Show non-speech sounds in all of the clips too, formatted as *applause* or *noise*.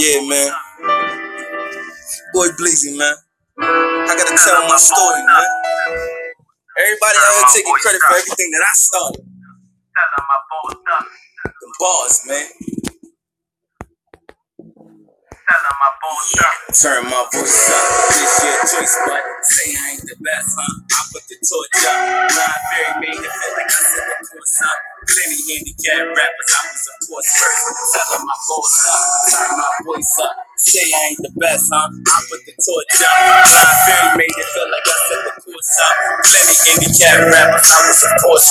Yeah, man. Boy Bleezy, man. I gotta tell my story, man. Everybody out here taking credit for everything that I started. The bars, man. Turn my voice up. This your choice, but say I ain't the best, huh? I put the torch up. Blind Fairy made it feel like I set the course up. Plenty handicapped rappers, I was course first. Tell them my boss up. Turn my voice up. Say I ain't the best, huh? I put the torch up. Fairy made it feel like I set the course up. Plenty handicapped rappers, I was of course.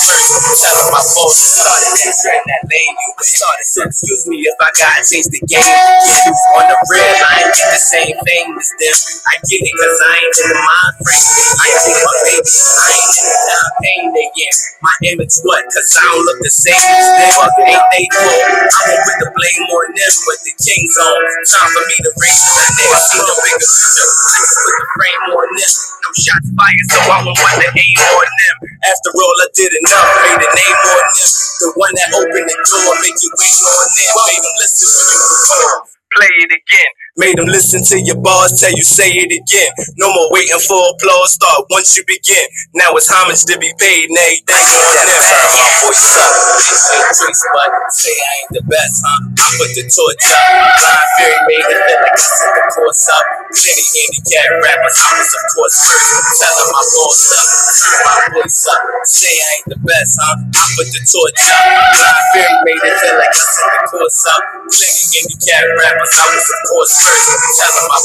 Tell them my boss started that trend that lane you started. So excuse me if I gotta change the game. Yeah, on the real, I ain't get the same thing as them. I get it cause I ain't in the mind frame. I ain't my baby, I ain't in the pain again. My image what? Cause I don't look the same as them. Fuck ain't they cool? I won't put the blame on them, but the king's on. Time for me to raise the never seen no bigger picture. I just put the frame on them. No shots fired, so I won't want to aim on them. After all, I did enough, made a name on them. The one that opened the door, make you wait on them. Made them listen when you perform. Play it again. Made them listen to your bars, tell you say it again. No more waiting for applause, start once you begin. Now it's homage to be paid and everything on them. Turn my voice up. This ain't choice, but say I ain't the best, huh? I put the torch up. Blind Fairy made it feel like I set the course up. Plenty handicapped rappers, I was of course first. Tell them my boss up. Turn my voice up. Say I ain't the best, huh? I put the torch up. Blind Fairy made it feel like I set the course up. Plenty handicapped rappers, I was of course first. Tell them my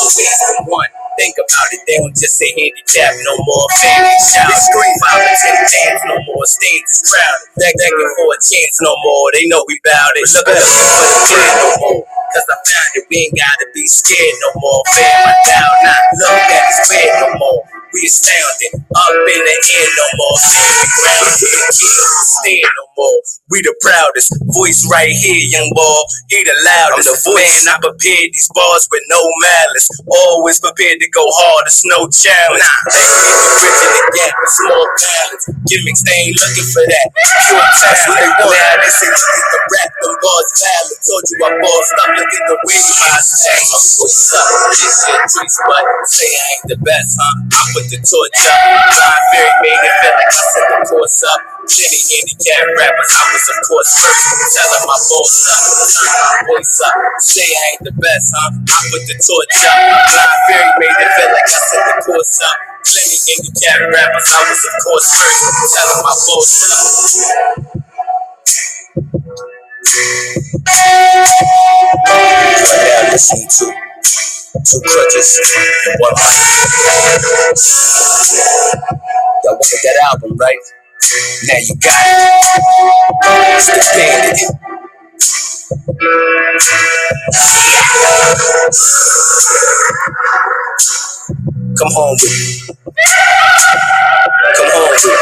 always the one. Think about it, they don't just say handicap no more. Family shout, scream or ten dance no more. Stage is crowded, Beg- begging for a chance no more. They know we bout it. Look looking for the clear no more. Cause I found it, we ain't gotta be scared no more. Fam, I down not look at clear no more. We astounded, up in the air no more. Fam, We the proudest, voice right here, young boy. He the loudest. I'm the voice. Man, I prepared these bars with no malice. Always prepared to go hard, it's no challenge. Nah, they need the bridge in the gap, small balance. Gimmicks, they ain't looking for that. Pure talent. They want now they say you get the rap, them bars valid. Told you I bossed up, look at the way my check. What's up? This shit treats, but say I ain't the best, huh? I put the torch up. Blind Fairy made it feel like I set the course up. Plenty handicapped rappers, I was of course first. Tell them my boss up, turn my voice up. Uh, say I ain't the best, huh? I put the torch up. Blind Fairy made it feel like I set the course up. Plenty handicapped rappers, I was of course first. Tell them my boss uh. up. Right now, listen to two crutches and one mic. Y'all wanted that album, right? Now you got it. Come home with me. Come home with me.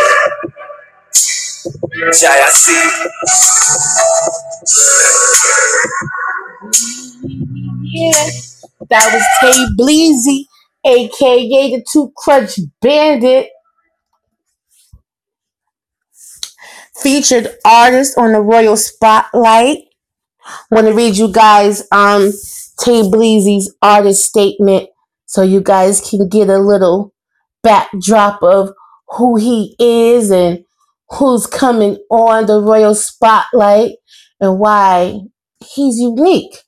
Yeah, that was Tay Bleezy, aka the Two Crutch Bandit, featured artist on the Royal Spotlight. Want to read you guys um Tay Bleezy's artist statement so you guys can get a little backdrop of who he is and who's coming on the Royal Spotlight and why he's unique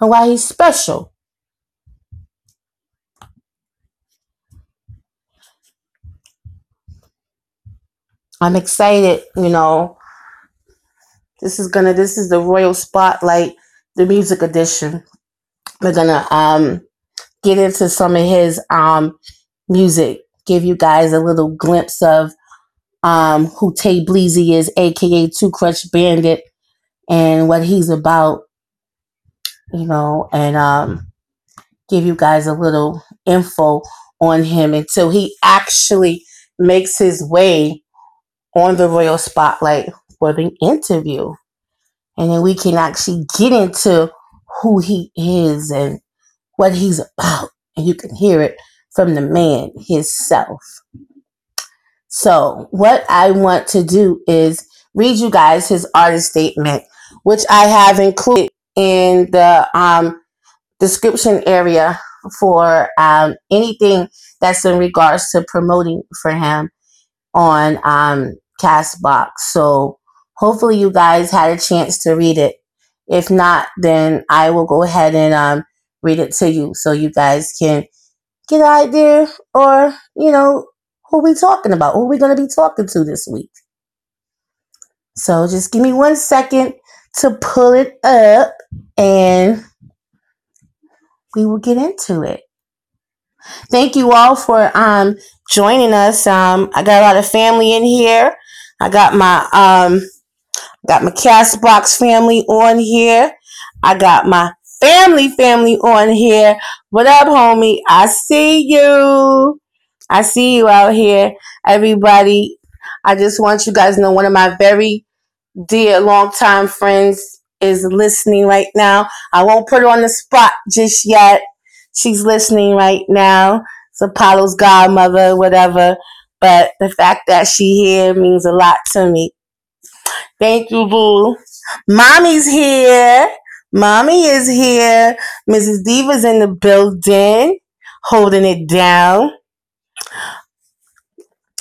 and why he's special. I'm excited, you know. This is gonna this is the Royal Spotlight, the music edition. We're gonna um get into some of his um music, give you guys a little glimpse of um who Tay Bleezy is, aka Two Crutch Bandit, and what he's about, you know, and um give you guys a little info on him until he actually makes his way on the Royal Spotlight for the interview. And then we can actually get into who he is and what he's about. And you can hear it from the man himself. So, what I want to do is read you guys his artist statement, which I have included in the um, description area for um, anything that's in regards to promoting for him on um, Castbox. So hopefully you guys had a chance to read it. If not, then I will go ahead and um, read it to you so you guys can get an idea or, you know, who we talking about, who we going to be talking to this week. So just give me one second to pull it up and we will get into it. Thank you all for um joining us. Um I got a lot of family in here. I got my um got my Castbox family on here. I got my family family on here. What up, homie? I see you. I see you out here. Everybody, I just want you guys to know one of my very dear longtime friends is listening right now. I won't put her on the spot just yet. She's listening right now. It's Apollo's godmother, whatever. But the fact that she here means a lot to me. Thank you, boo. Mommy's here. Mommy is here. Mrs. Diva's in the building, holding it down.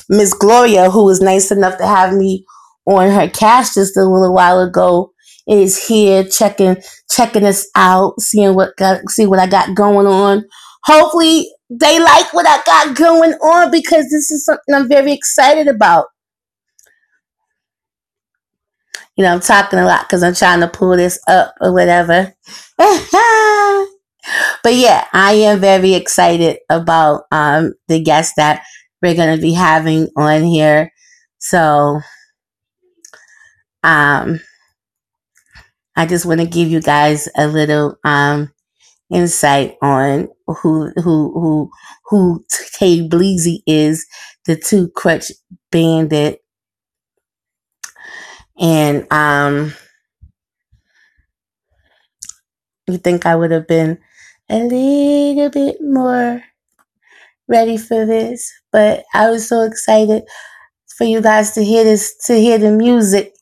Miss Gloria, who was nice enough to have me on her cast just a little while ago, is here checking checking us out, seeing what got see what I got going on. Hopefully they like what I got going on because this is something I'm very excited about. You know, I'm talking a lot because I'm trying to pull this up or whatever. *laughs* but yeah, I am very excited about um, the guests that we're going to be having on here. So, um, I just want to give you guys a little um, insight on who who who who Tay Bleezy is, the two crutch bandit, and um, you think I would have been a little bit more ready for this, but I was so excited for you guys to hear this, to hear the music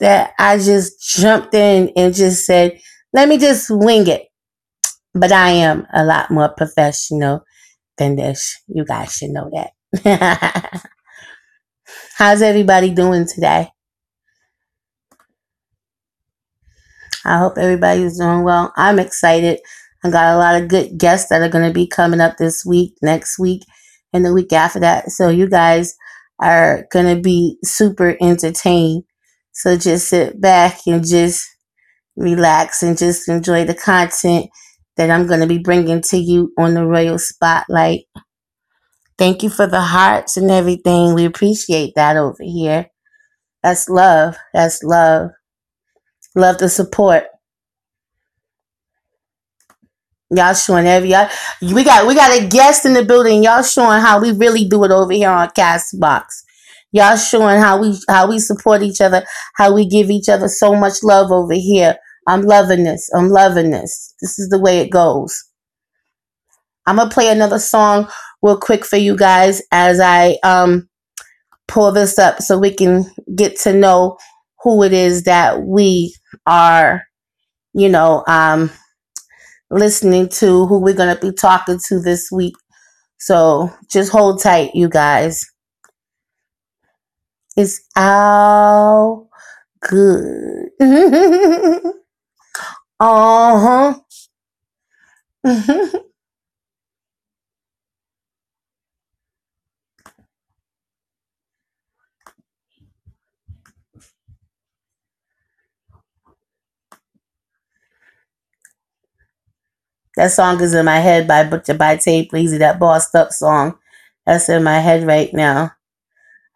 that I just jumped in and just said, let me just wing it. But I am a lot more professional than this. You guys should know that. *laughs* How's everybody doing today? I hope everybody's doing well. I'm excited. I got a lot of good guests that are going to be coming up this week, next week, and the week after that. So you guys are going to be super entertained. So just sit back and just relax and just enjoy the content that I'm going to be bringing to you on the Royal Spotlight. Thank you for the hearts and everything. We appreciate that over here. That's love. That's love. Love the support. Y'all showing every y'all, we got we got a guest in the building. Y'all showing how we really do it over here on Castbox. Y'all showing how we how we support each other, how we give each other so much love over here. I'm loving this. I'm loving this. This is the way it goes. I'm gonna play another song real quick for you guys as I um pull this up so we can get to know who it is that we are, you know, um listening to, who we're gonna be talking to this week. So just hold tight, you guys. It's all good. *laughs* uh huh. *laughs* that song is in my head by Butcher by Tay Bleezy, that bossed up song. That's in my head right now.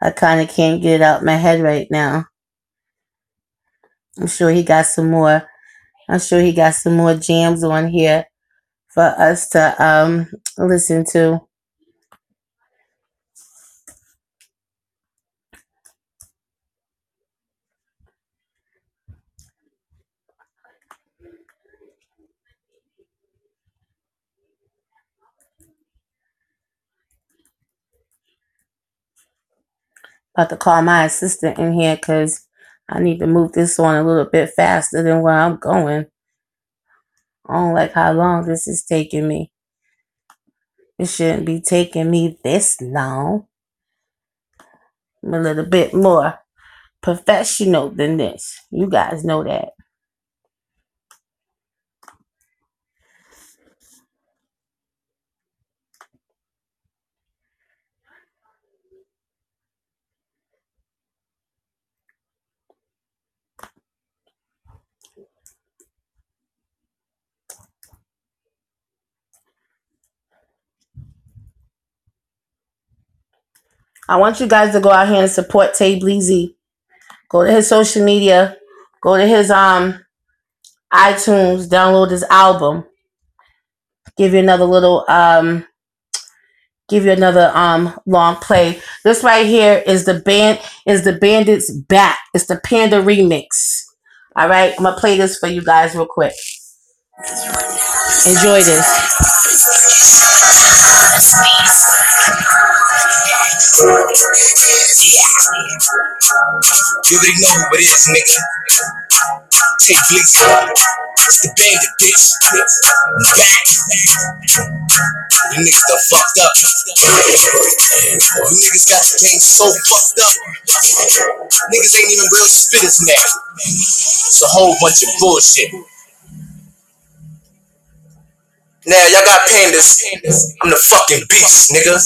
I kind of can't get it out my head right now. I'm sure he got some more. I'm sure he got some more jams on here for us to um listen to. About to call my assistant in here because I need to move this on a little bit faster than where I'm going. I don't like how long this is taking me. It shouldn't be taking me this long. I'm a little bit more professional than this. You guys know that. I want you guys to go out here and support Tay Bleezy. Go to his social media. Go to his um iTunes. Download his album. Give you another little um give you another um long play. This right here is the band is the bandits back. It's the panda remix. All right, I'm gonna play this for you guys real quick. Enjoy this. You already know who it is, nigga. Take Bleak. It's the bandit, bitch. I'm back. You niggas done fucked up. You niggas got the game so fucked up. Niggas ain't even real spitters now. It's a whole bunch of bullshit. Now y'all got pandas. I'm the fucking beast, nigga.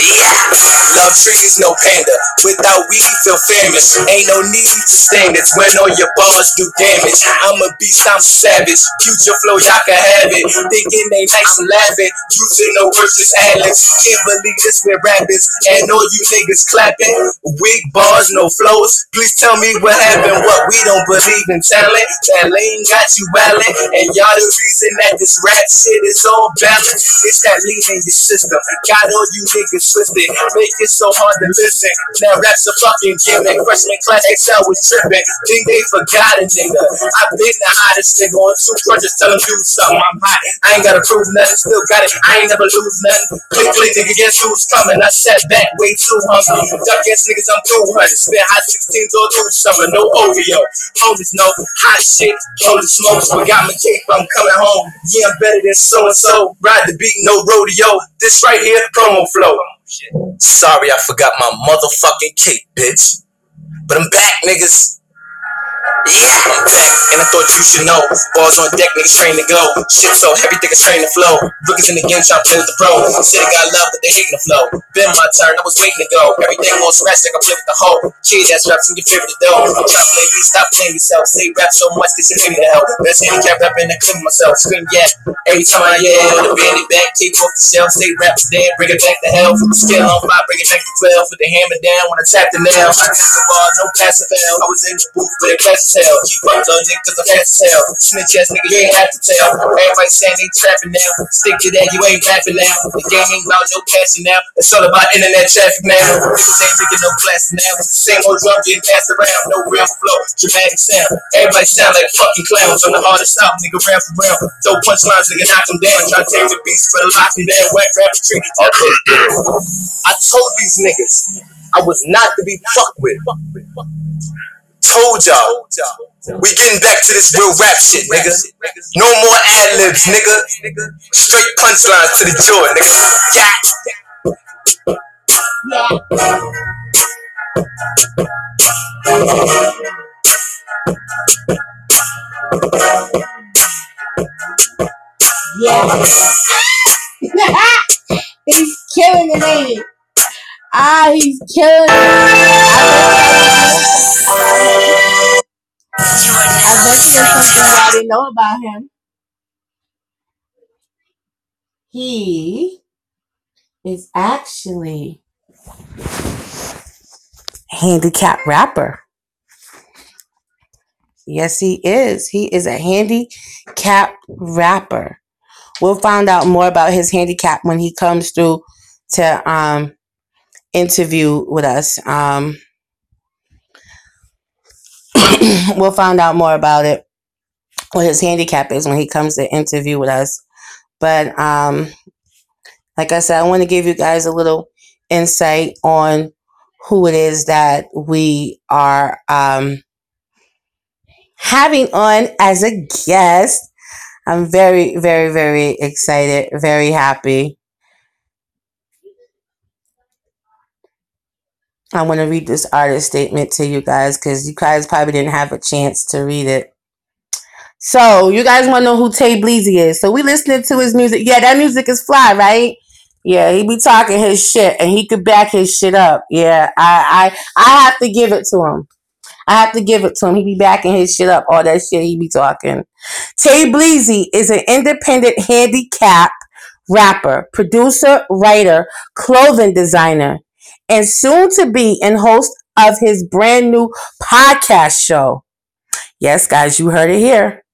Yeah, love trees, no panda. Without weed, feel famished. Ain't no need to standards when all your bars do damage. I'm a beast, I'm savage. Future flow, y'all can have it. Thinking they nice and laughing. Using no words, just ad-libs. Can't believe this, we're rappers. And all you niggas clapping. Weak bars, no flows. Please tell me what happened. What we don't believe in talent. That lane got you wildin'. And y'all the reason that this rap shit is all balanced. It's that lean in your system. Got all you niggas twisted. Make it so hard to listen. Now rap's a fucking gimmick. Freshman class Excel was tripping. Think they forgot a nigga. I've been the hottest nigga on two crunches. Tell them do something. I'm hot. I ain't gotta prove nothing. Still got it. I ain't never lose nothing. Click, nigga. Guess who's coming? I sat back way too hungry. Duck ass niggas, I'm through hunting. Spit hot 16s all through summer. No Oreo. Homies no hot shit. Holy smokes. forgot my cape. I'm coming home. Yeah, I'm better than so and so. Ride the beat, no rodeo. This right here, promo flow. Oh, Sorry, I forgot my motherfucking cape, bitch. But I'm back, niggas. Yeah, back, and I thought you should know. Balls on deck, niggas train to go. Shit so heavy, niggas train to flow. Rookies in the game, trying to play with the pro. Said I got love, but they hating the flow. Been my turn, I was waiting to go. Everything on scratch, like I play with the hoe. Kid that's raps in your favorite dough. Try play me, stop playing yourself. Say rap so much, they should this is need help. Best handicap rapping, I clean myself. Scream, yeah. Every time I yell, the bandit back, take off the shelf. Say rap dead, bring it back to hell. Scale on five, bring it back to 12. Put the hammer down when I tap the nail. I test the ball, no pass or fail. I was in the booth, it fast as hell. Keep up, though, nigga, cause I'm fast as hell. Snitch ass nigga, you ain't have to tell. Everybody saying they trapping now. Stick to that, you ain't rapping now. The game ain't about no cashing now. It's all about internet traffic now. Niggas ain't making no classes now. It's the same old drum getting passed around. No real flow, dramatic sound. Everybody sound like fucking clowns. On the hardest stop, nigga, round for round. Throw punchlines, nigga, knock them down. Try to take the beats, but lock them down. Wet rap tree. I told these niggas I was not to be fucked with. Told y'all. We getting back to this real rap shit, nigga. No more ad libs, nigga. Straight punchlines to the jaw, nigga. Yeah. Yeah. *laughs* he's killing it, ain't he? Ah, he's killing it. I bet you there's something y'all didn't know about him. He is actually a handicapped rapper. Yes, he is. He is a handicapped rapper. We'll find out more about his handicap when he comes through to um interview with us. Um *coughs* we'll find out more about it what his handicap is when he comes to interview with us. But um like I said, I want to give you guys a little insight on who it is that we are um having on as a guest. I'm very, very, very excited, very happy. I want to read this artist statement to you guys because you guys probably didn't have a chance to read it. So, you guys want to know who Tay Bleezy is? So, we listening to his music. Yeah, that music is fly, right? Yeah, he be talking his shit and he could back his shit up. Yeah, I I I have to give it to him. I have to give it to him. He be backing his shit up, all that shit he be talking. Tay Bleezy is an independent handicap rapper, producer, writer, clothing designer, and soon to be and host of his brand new podcast show. Yes, guys, you heard it here.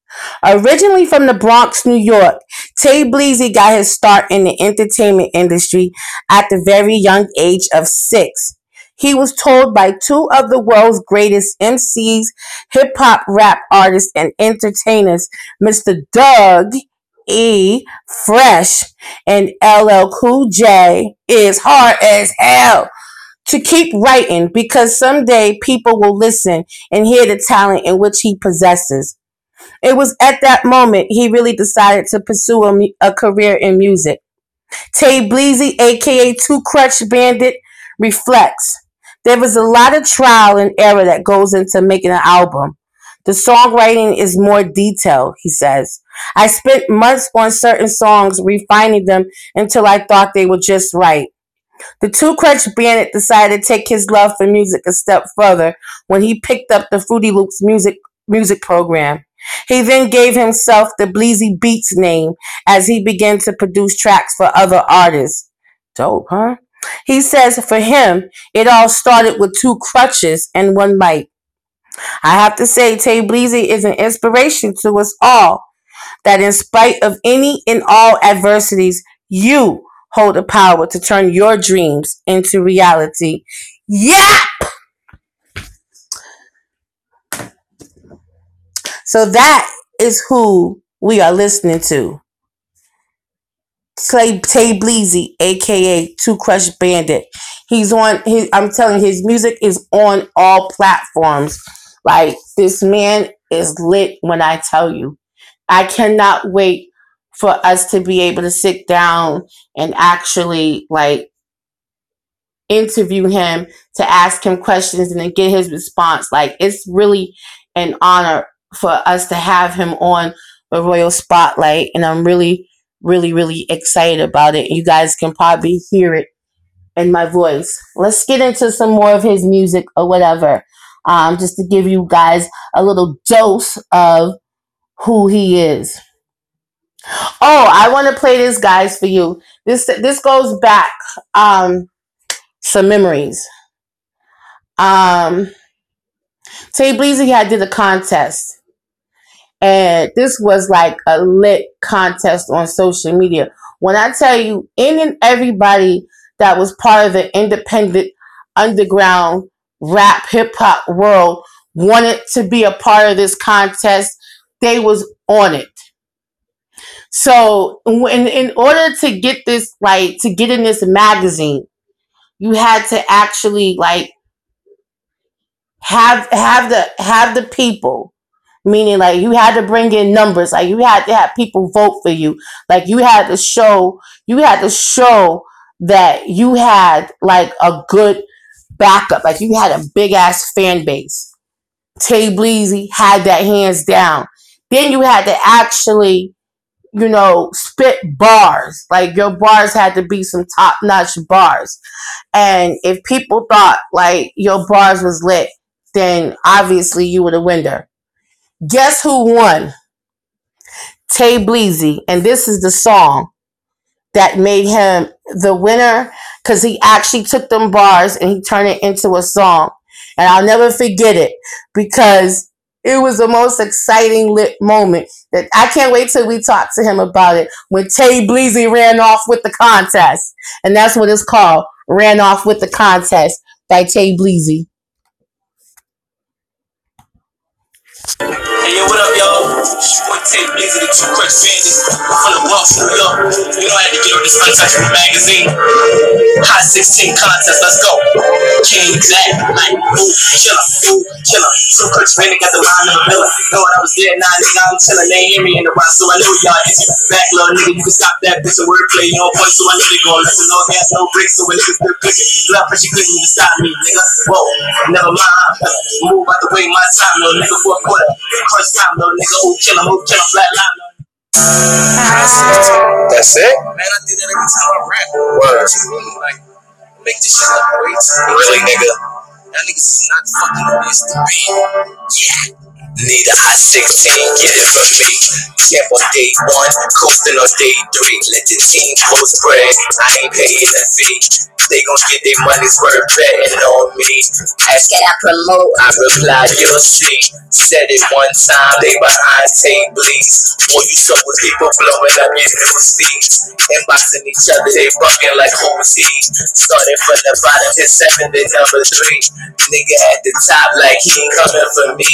Originally from the Bronx, New York, Tay Bleezy got his start in the entertainment industry at the very young age of six. He was told by two of the world's greatest MCs, hip hop rap artists, and entertainers, Mr. Doug E. Fresh and LL Cool J, is hard as hell to keep writing because someday people will listen and hear the talent in which he possesses. It was at that moment he really decided to pursue a, a career in music. Tay Bleezy, aka Two Crutch Bandit, reflects. There was a lot of trial and error that goes into making an album. The songwriting is more detailed, he says. I spent months on certain songs, refining them until I thought they were just right. The Two Crutch Bandit decided to take his love for music a step further when he picked up the Fruity Loops music music program. He then gave himself the Bleezy Beats name as he began to produce tracks for other artists. Dope, huh? He says for him, it all started with two crutches and one mic. I have to say, Tay Bleezy is an inspiration to us all. That in spite of any and all adversities, you hold the power to turn your dreams into reality. Yep! So that is who we are listening to. Tay, Tay Bleezy, aka Two Crutch Bandit. He's on his I'm telling you, his music is on all platforms. Like this man is lit when I tell you. I cannot wait for us to be able to sit down and actually like interview him to ask him questions and then get his response. Like it's really an honor for us to have him on the Royal Spotlight, and I'm really, really, really excited about it. You guys can probably hear it in my voice. Let's get into some more of his music or whatever, um, just to give you guys a little dose of who he is. Oh, I want to play this, guys, for you. This this goes back um, some memories. Um, Tay Bleezy had did a contest and this was like a lit contest on social media. When I tell you, in and everybody that was part of the independent underground rap hip hop world wanted to be a part of this contest, they was on it. So, in, in order to get this, like, to get in this magazine, you had to actually like have have the have the people. Meaning like you had to bring in numbers. Like you had to have people vote for you. Like you had to show you had to show that you had like a good backup. Like you had a big ass fan base. Tay bleezy had that hands down. Then you had to actually you know spit bars like your bars had to be some top notch bars and if people thought like your bars was lit then obviously you were the winner Guess who won? Tay Bleezy. And this is the song that made him the winner because he actually took them bars and he turned it into a song. And I'll never forget it because it was the most exciting lit moment that I can't wait till we talk to him about it when Tay Bleezy ran off with the contest. And that's what it's called. Ran off with the contest by Tay Bleezy. Hey, what up, y'all? It's boy Tay Bleezy the Two Crutch Bandit. Full of Bronx, New York. You know I had to get on this Untouchable magazine. Hot 16 contest, let's go. King Jack, like, ooh, killer, ooh, killer. Two Crutch Bandit got the line of a villain. What I was there, nah, nigga, I'm chillin'. They hear me in the wild, so I know y'all you. Back, little nigga, you can stop that bitch and wordplay. You on point, so I know they gon' listen. No gas, no brakes, so when niggas still clicking. Blood pressure couldn't even stop me, nigga. Whoa, never mind. Move out the way, my time, little nigga, for a quarter. Crunch time, little nigga, ooh, killer, ooh, killer, flat line, little ah. That's it? Man, I do that every time I rap. Word. Like, make this shit look great. Really, nigga? Y'all niggas not fucking who used to be. Need a hot 16, get it from me. Camp on day one, coasting on day three. Let the team post bread, I ain't paying a fee. They gon' get their money's worth betting on me. Ask can I promote? I reply, you'll see. Said it one time, they behind tables. All you saw was people blowing up your news feeds. Inboxing each other, they bugging like he? Started from the bottom, hit seven, then number three. Nigga at the top, like he ain't coming for me.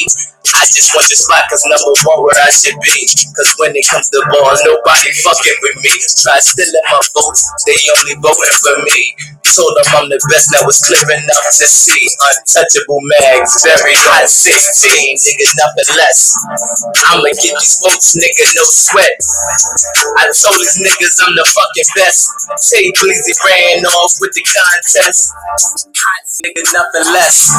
I just want the spot cause number one where I should be. Cause when it comes to balls, nobody fucking with me. Try stealing my votes, they only voting for me. Told them I'm the best, now it's clear enough to see. Untouchable mags, very hot 16, nigga, nothing less. I'ma get these votes, nigga, no sweat. I told these niggas I'm the fucking best. Tay Bleezy ran off with the contest. Hot nigga, nothing less.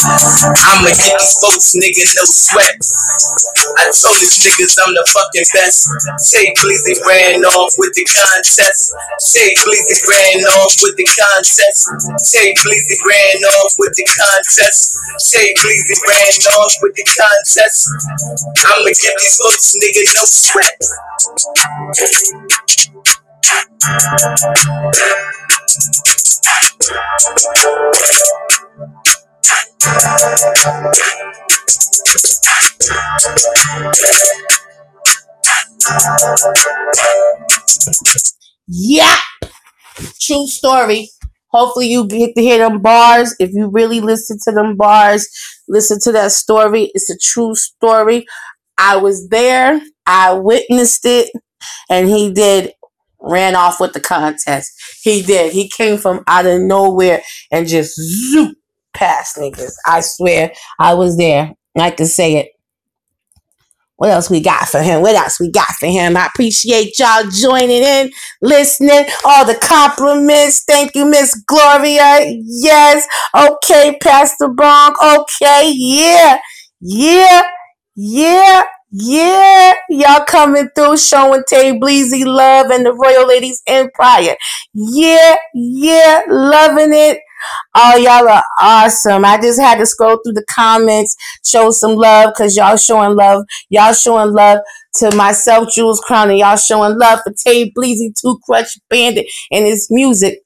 I'ma get these votes, nigga, no sweat. I told these niggas I'm the fucking best. Tay Bleezy ran off with the contest. Tay Bleezy ran off with the contest. Tay Bleezy ran off with the contest. Tay Bleezy ran off with the contest. I'ma get these votes, nigga, no sweat. Yeah, true story. Hopefully you get to hear them bars. If you really listen to them bars, listen to that story. It's a true story. I was there. I witnessed it, and he did ran off with the contest. He did. He came from out of nowhere and just zoop past niggas. I swear, I was there. I can say it. What else we got for him? What else we got for him? I appreciate y'all joining in, listening, all the compliments. Thank you, Miss Gloria. Yes. Okay, Pastor Bronk. Okay, yeah. Yeah. Yeah. Yeah. Y'all coming through showing Tay Bleezy love and the Royal Ladies Empire. Yeah. Yeah. Loving it. Oh, y'all are awesome. I just had to scroll through the comments, show some love because y'all showing love. Y'all showing love to myself, Jules Crown, and y'all showing love for Tay Bleezy, Two Crutch Bandit, and his music.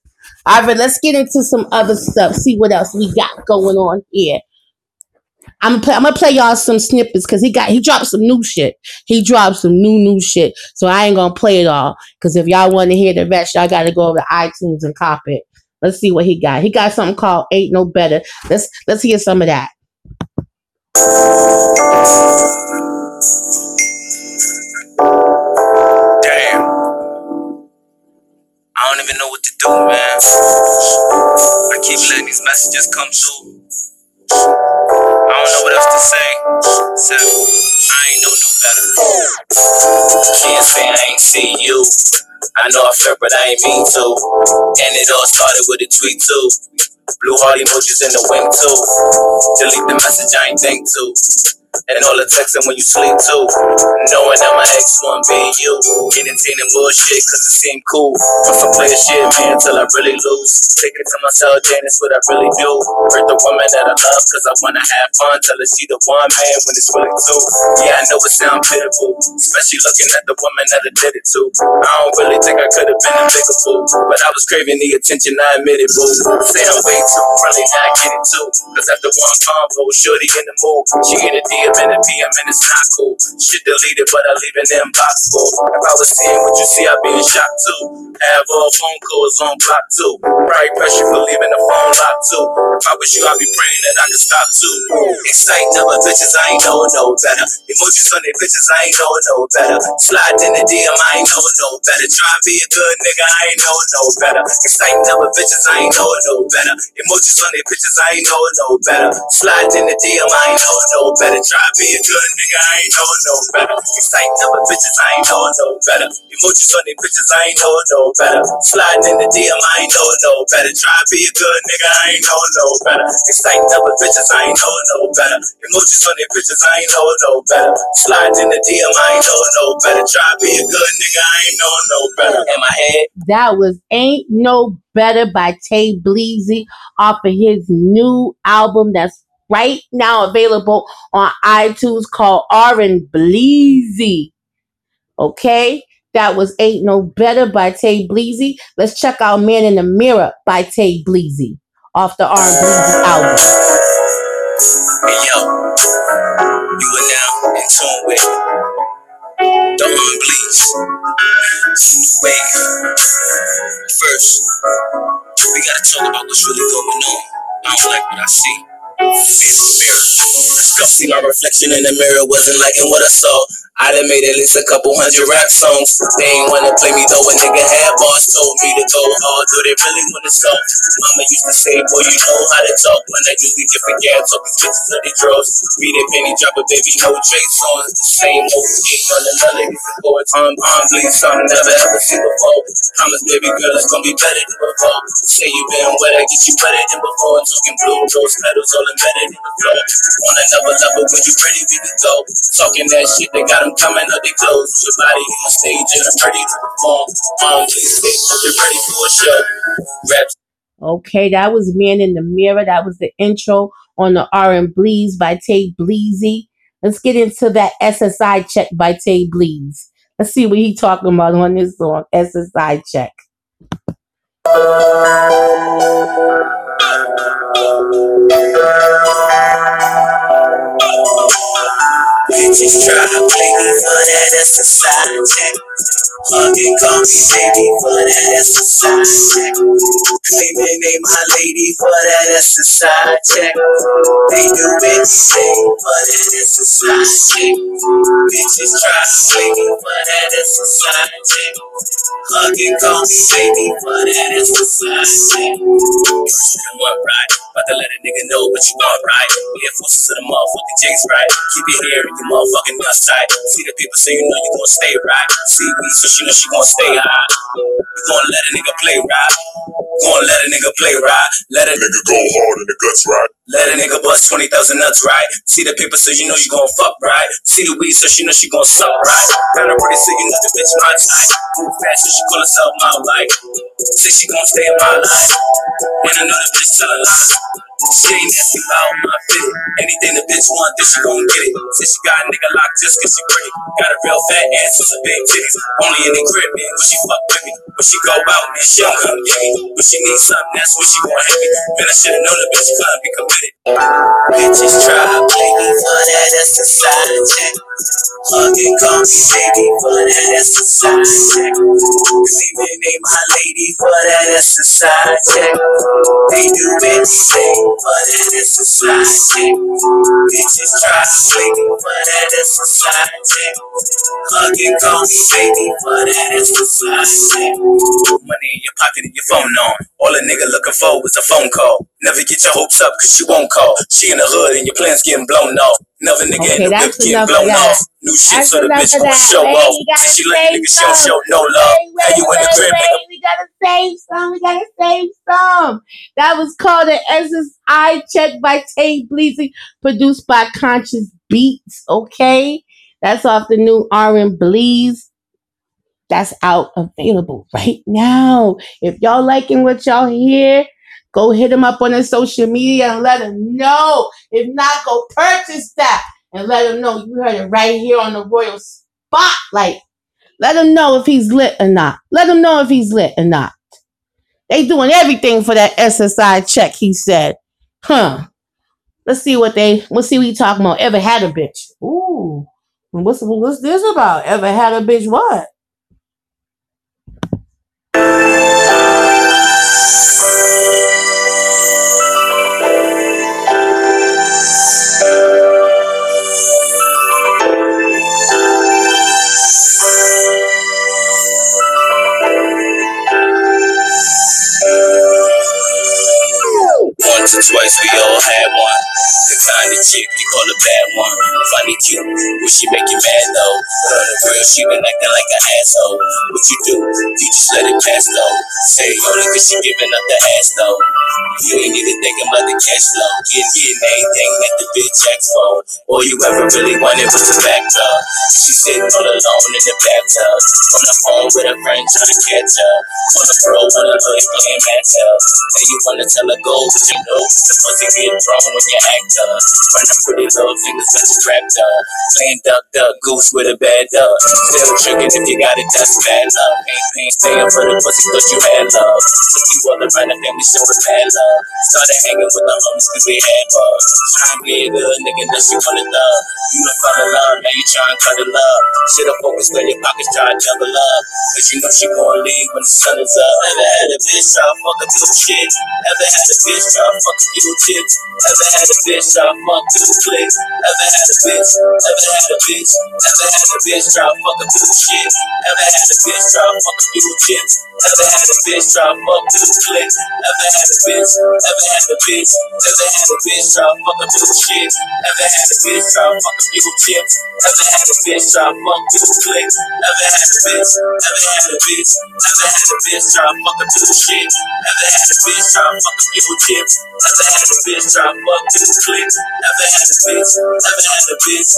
All right, let's get into some other stuff. See what else we got going on here. I'm play, I'm gonna play y'all some snippets because he got he dropped some new shit. He dropped some new new shit. So I ain't gonna play it all because if y'all want to hear the rest, y'all got to go over to iTunes and cop it. Let's see what he got. He got something called "Ain't No Better." Let's let's hear some of that. Damn. I don't even know what to do, man. I keep letting these messages come through. I don't know what else to say. Except I ain't know no better. Can't say I ain't see you. I know I flirt, but I ain't mean to. And it all started with a tweet too. Blue heart emojis in the wind too. Delete the message I ain't think to. And all the texting when you sleep too. Knowing that my ex one being you. Entertaining bullshit cause it seemed cool. I'm for player shit, man, till I really lose. It to myself, damn, that's what I really do. Hurt the woman that I love cause I wanna have fun. Tell her she the one man when it's really two. Yeah, I know it sound pitiful. Especially looking at the woman that I did it to. I don't really think I could have been a bigger fool. But I was craving the attention, I admit it, boo. Say I'm way too, really not get it too. Cause after one combo, shorty in the mood. She get a deal AM and the PM and it's not cool. Shit deleted, but I leave an inbox full. If I was seeing what you see, I'd be in shock too. Have all phone calls on block too. Right pressure for leaving the phone locked too. If I was you, I'd be praying that I could stop too. Exciting other bitches, I ain't know no better. Emojis on their bitches, I ain't know no better. Slide in the DM, I ain't know no better. Try and be a good nigga, I ain't know no better. Exciting other bitches, I ain't know no better. Emojis on their bitches, I ain't know no better. Slide in the DM, I ain't know no better. Try and be a good nigga, I ain't know no better. Exciting other bitches, I ain't know no better. Emojis on their pictures, I ain't know no better. Slide in the DM, I ain't know no better. Try and be a good nigga, I ain't know no better. Other bitches, I ain't know no better. Emojis on their pictures, I ain't know no better. Slide in the DM, I ain't know no better. Try and be a good nigga, I ain't know no better. In my head, That was Ain't No Better by Tay Bleezy off of his new album that's right now available on iTunes called R and Bleezy. Okay? That was Ain't No Better by Tay Bleezy. Let's check out Man in the Mirror by Tay Bleezy off the R and Bleezy album. and yo, you are now in tune with the a new wave. First, we gotta talk about what's really going on. I don't like what I see. The. See my reflection in the mirror wasn't liking what I saw. I done made at least a couple hundred rap songs. They ain't wanna play me though. A nigga had boss told me to go hard. Do they really wanna talk? Mama used to say, boy, you know how to talk. When I usually get for gas, talk these bitches of they drawers. Beat it, penny dropper, baby, no trace on. The same old thing on the and. I'm on bleed, something never ever seen before. Promise, baby girl, it's gonna be better than before. Say you been wet, I get you better than before. Talking blue, rose petals all embedded in the floor. On another level, when you ready, we can go. Talking that shit, they got them coming up, they close. Your body on stage and I'm ready to perform. On please, get ready for a show. Rap Okay, that was Man in the Mirror. That was the intro on the R and Bleeze by Tay Bleezy. Let's get into that SSI check by Tay Bleeze. Let's see what he talking about on this song, SSI check. Bitches try to play me for that SSI check. Fucking call me baby for that SSI check. Claiming they my lady for that SSI check. They do anything for that SSI check. Bitches try to play me for that SSI check. Fucking call me baby for that SSI check. You want right, about to let a nigga know what you want right. Air forces of the motherfucking J's right. Keep your hair and your motherfucking nuts tight. See the people so you know you gonna stay right. See me so she know she gonna stay high. You gonna let a nigga play right. Gonna let a nigga play right. Let a nigga go hard in the guts right. Let a nigga bust 20,000 nuts right. See the paper so you know you gonna fuck right. See the weed so she know she gonna suck right. Got her pretty so you know the bitch my type. Move fast so she call herself my life. Say she gonna stay in my life. And I know the bitch telling lies. She ain't asking about my fit. Anything the bitch want, then she gon' get it. Say she got a nigga locked just cause she pretty. Got a real fat ass with some big titties. Only in the crib, man, when she fuck with me. When she go out, man, she don't come get me. When she need something, that's when she gon' hit me. Man, I should've known the bitch couldn't be committed. Bitches try play me for that, that's the side check. Fucking call me baby for that, side check. Claiming they my lady for that, the check. They do anything for that, the check. Bitches try to me for that, side check. Fucking call me baby for that, side check. Money in your pocket and your phone on. All a nigga looking for is a phone call. Never get your hopes up cause she won't call. She in the hood and your plans getting blown off. Another nigga Okay, in the whip getting blown off. New shit That's so the bitch that. show Wait, off. Since she like niggas, some. show no love. Wait, Hey, you wait, in the crib, nigga. wait. We gotta save some. We gotta save some. That was called the SSI check by Tay Bleezy, produced by Conscious Beats. Okay, that's off the new R and Bleeze. That's out available right now. If y'all liking what y'all hear, go hit him up on his social media and let him know. If not, go purchase that and let him know you heard it right here on the Royal Spotlight. Let him know if he's lit or not. Let him know if he's lit or not. They doing everything for that SSI check, he said. Huh. Let's see what they. Let's see what you talking about. Ever had a bitch? Ooh, what's what's this about? Ever had a bitch? What? We all had one. The kind of chick you call a bad one. Funny cute, will she make you mad though? But on the real, she been acting like an asshole. What you do? You just let it pass though. Say only cause she giving up the ass though. You ain't even thinking about the cash flow. Getting, getting anything that the bitch asks for. All you ever really wanted was a back rub. She sitting all alone in the bathtub. On the phone with her friend trying to catch up. On the bro, on the hood playing matchup. Say you wanna tell her go, but you know the pussy get thrown when you act up. Running pretty little fingers got you strapped up. Playing duck, duck, goose with a bad duck. Still tricking if you got it, that's bad luck. Ain't pain, staying for the pussy, cause you had love. Took you all around the family, show was bad love. Started hanging with the homies, cause we had bugs. Trying to be a good nigga, that you wanna love. You done fell in love, now you trying to cut it love. Should've focused on your pockets, try to double up. Cause you know she gon' leave when the sun is up. Ever had a bitch try to fuck up your shit? Ever had a bitch try to fuck up your chips? Ever had a bitch try to fuck through the click? Ever had a bitch? Ever had a bitch? Ever had a bitch try to fuck up your shit? Ever had a bitch try to fuck up your chips? Ever had a bitch try to fuck through the click? Ever had a bitch? Ever had a bitch? Ever had a bitch try to fuck shit? Ever had a bitch try to fuck chips? Ever had a bitch try to fuck through the click? Ever had a bitch? Ever had a bitch? Ever had a bitch try to fuck shit? Ever had a bitch try to fuck chips? Ever had a bitch try to fuck through the click? Ever had a bitch? Ever had a bitch?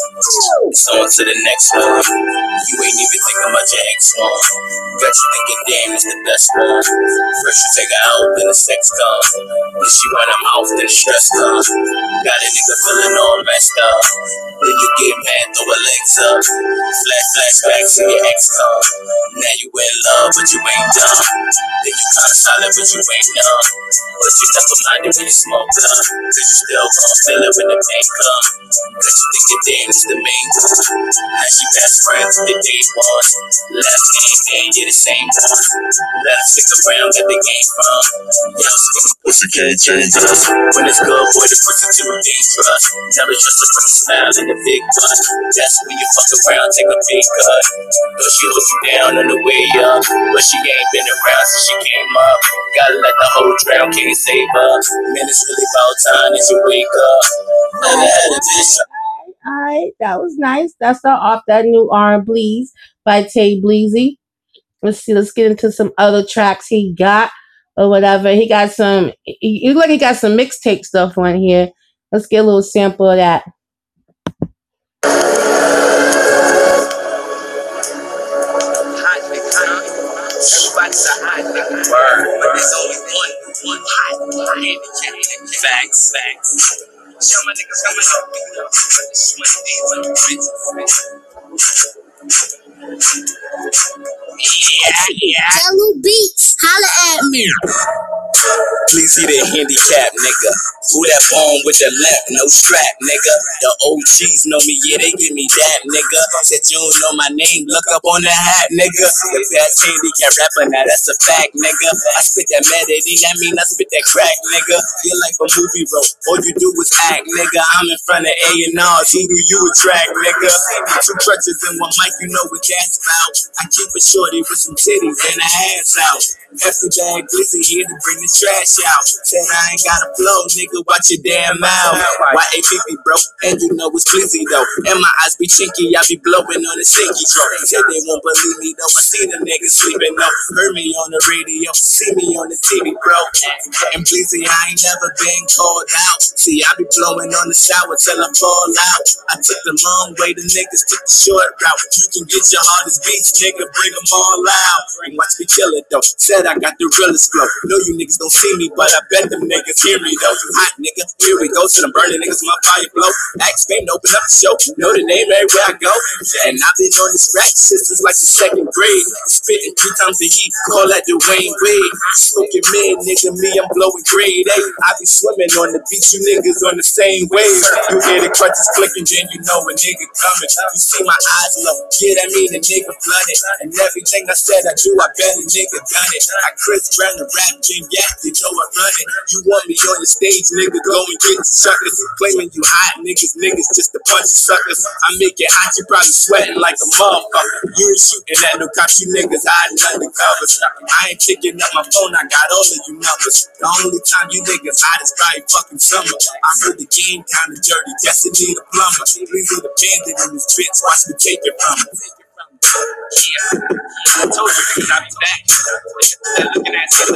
It's on to the next one. You ain't even thinking about your ex one. Got you thinking, damn, the best one. First you take her out, then the sex comes. Then she run her mouth, then the stress comes. Got a nigga feeling all messed up. Then you get mad, throw her legs up. Flash flashbacks to your ex come. Now you in love, but you ain't dumb. Then you kinda solid, but you ain't numb. But you never minded when you smoke up. Cause you still gon' feel it when the pain come. Cause you think your damn is the main one. Now she best friends with the day one. Last name, man, you're the same one. Let her stick around, get the game from. Yo, pussy can't change us. When it's good, boy, the pussy too dangerous. Never trust a pretty smile in the big butt. That's when you fuck around, take a big cut. Though she hold you down on the way up. But she ain't been around since she came up. Gotta let the whole drown, can't save her. Man, it's really about time that you wake up. Never had a bitch. All right, that was nice. That's the off that new R and Bleeze by Tay Bleezy. Let's see. Let's get into some other tracks he got or whatever. He got some. He look like he got some mixtape stuff on here. Let's get a little sample of that. Facts, facts. Show my niggas coming up. Yeah, yeah. Jello Beats, holla at me. Please see the handicap, nigga. Who that bone with the left, no strap, nigga. The OGs know me, yeah, they give me that, nigga. Said you don't know my name, look up on the hat, nigga. The best handicap rapper, now that's a fact, nigga. I spit that melody, that mean I spit that crack, nigga. Feel like a movie role, all you do is act, nigga. I'm in front of A&R's, who do you attract, nigga? Two crutches and one mic, you know what that's about. I keep a shorty with some titties and a ass out. Hefty bag glizzy here to bring the trash out. Said I ain't got a flow, nigga, watch your damn mouth. Why APP, bro? And you know it's glizzy though. And my eyes be chinky, I be blowing on the sinky throat. Said they won't believe me though. I see the niggas sleeping though. Heard me on the radio, see me on the TV, bro. And glizzy, I ain't never been called out. See, I be blowing on the shower till I fall out. I took the long way, the niggas took the short route. You can get your hardest beats, nigga, bring them all out. And watch me kill it though. Said I got the realest flow. Know you niggas don't see me, but I bet them niggas hear me though. Hot nigga, here we go, to them burning niggas, my fire blow. Axe fame, open up the show, know the name everywhere I go. And I've been on the scratch since like the second grade. Spitting three times the heat, call that Dwyane Wade. Smoking man, nigga, me, I'm blowing grade A. I be swimming on the beach, you niggas on the same wave. You hear the crutches clicking, then you know a nigga coming. You see my eyes low, yeah, that mean a nigga flooded. And everything I said I do, I bet a nigga done it. I Chris Brown the rap king, yeah, you know I run it. You want me on the stage, nigga, go and get the suckers. Claiming you hot niggas, niggas just a bunch of suckers. I make it hot, you probably sweating like a motherfucker. You ain't shooting at no cops, you niggas hiding under covers. I ain't picking up my phone, I got all of you numbers. The only time you niggas hot is probably fucking summer. I heard the game kinda dirty, guess it plumber. Please need a bandit in this bitch, watch me take it from Yeah, I told you niggas I'll be back. They're looking at some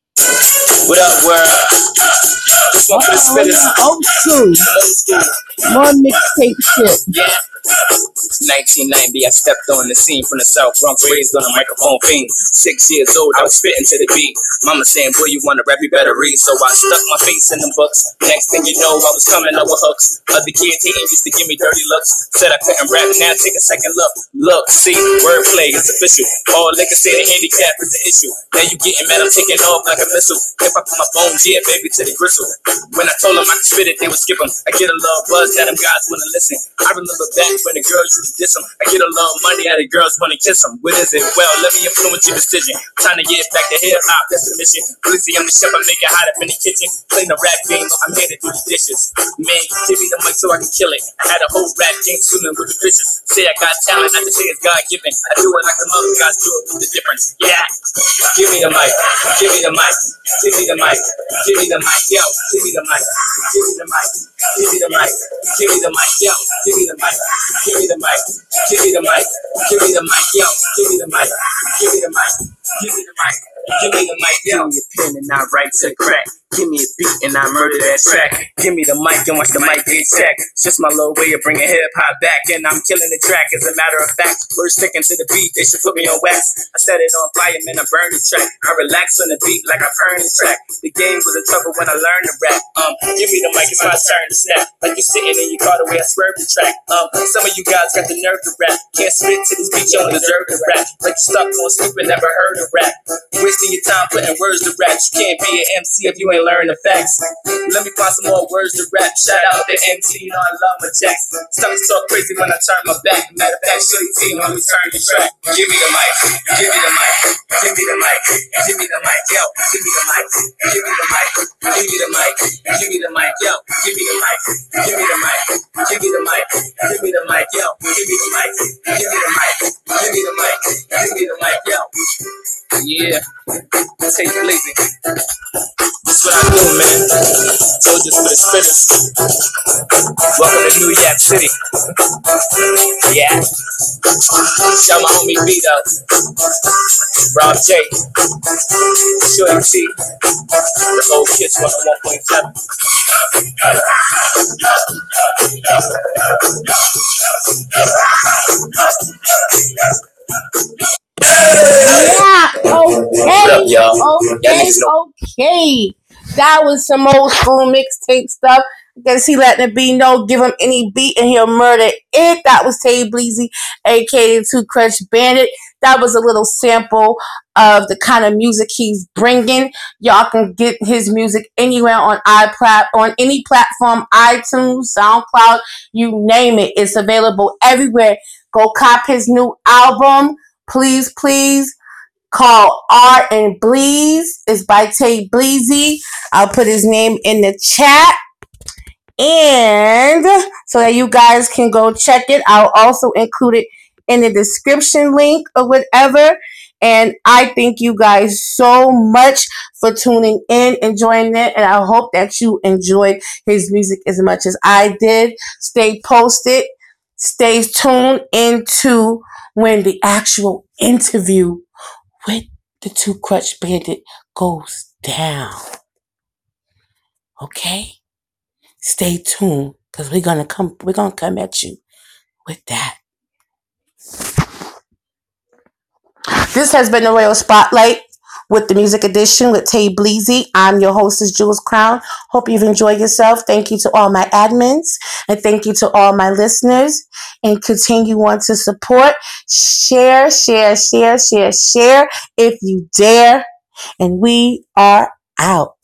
What up, world? This one for the spitters. Old school. Old school. More mixtape shit. Yeah. 1990, I stepped on the scene from the South Bronx, raised on a microphone fiend. Six years old, I was spitting to the beat. Mama saying, boy, you wanna rap, you better read. So I stuck my face in the books. Next thing you know, I was coming up with hooks. Other kids hating used to give me dirty looks. Said I couldn't rap, now take a second look. Look, see, wordplay is official. All they can say the handicap is the issue. Now you getting mad, I'm taking off like a missile. If I put my bones, yeah, baby, to the gristle. When I told them I could spit it, they would skip them. I get a little buzz that them guys wanna listen. I remember back when the girls used to diss them. I get a little money out of girls wanna kiss them. What is it? Well, let me influence your decision. Time to get back to hip hop, that's the mission. See, I'm the chef, I make it hot up in the kitchen. Playing the rap game, I'm here to do the dishes. Man, give me the mic so I can kill it. I had a whole rap game swimming with the fishes. Say I got talent, not to say it's God given. I do it like the other guys do it with the difference. Yeah, give me the mic, give me the mic, give me the mic, give me the mic, yo, give me the mic, give me the mic, give me the mic, give me the mic, yo, give me the mic, give me the mic, give me the mic, give me the mic, yo, give me the mic, give me the mic, give me the mic, give me the mic, yo. Give me a pen and I write to crack. Give me a beat and I murder that track. Give me the mic and watch the mic get check. It's just my little way of bringing hip hop back, and I'm killing the track. As a matter of fact, we're sticking to the beat. They should put me on wax. I set it on fire, man. I burn the track. I relax on the beat like I burn the track. The game was in trouble when I learned to rap. Um, give me the mic, it's my turn to snap. Like you're sitting in your car the way I swerve the track. Um, some of you guys got the nerve to rap. Can't spit to this beat, you don't deserve to rap. Like you stuck on stupid, never heard a rap. Wasting your time putting words to rap. You can't be an MC if you ain't learn the facts. Let me find some more words to rap. Shout out to MC, you know I love my jacks. To talk crazy when I turn my back. Matter of fact, shitty team when we turn the track. Give me the mic, give me the mic, give me the mic, give me the mic, yo, give me the mic, give me the mic, give me the mic, give me the mic, yo, give me the mic, give me the mic, give me the mic, give me the mic, yo, give me the mic, give me the mic, give me the mic, give me the mic, yo. Yeah, take it lazy. I do, man. Soldiers for the spitters. Welcome to New York City. Yeah. Shout my homie B though. Rob J. Shorty T. The old kids 101.7. Yeah, okay. up, Okay, okay. That was some old school mixtape stuff. I guess he letting it be no, give him any beat and he'll murder it. That was Tay Bleezy, aka Two Crutch Bandit. That was a little sample of the kind of music he's bringing. Y'all can get his music anywhere on iPlat on any platform, iTunes, SoundCloud, you name it. It's available everywhere. Go cop his new album, please, please called Art and Bleeze. It's by Tay Bleezy. I'll put his name in the chat. And so that you guys can go check it. I'll also include it in the description link or whatever. And I thank you guys so much for tuning in, enjoying it. And I hope that you enjoyed his music as much as I did. Stay posted. Stay tuned into when the actual interview with the Two Crutch Bandit goes down. Okay? Stay tuned because we're gonna come we're gonna come at you with that. This has been the Royal Spotlight with the Music Edition with Tay Bleezy. I'm your hostess, Jules Crown. Hope you've enjoyed yourself. Thank you to all my admins and thank you to all my listeners. And continue on to support. Share, share, share, share, share if you dare. And we are out.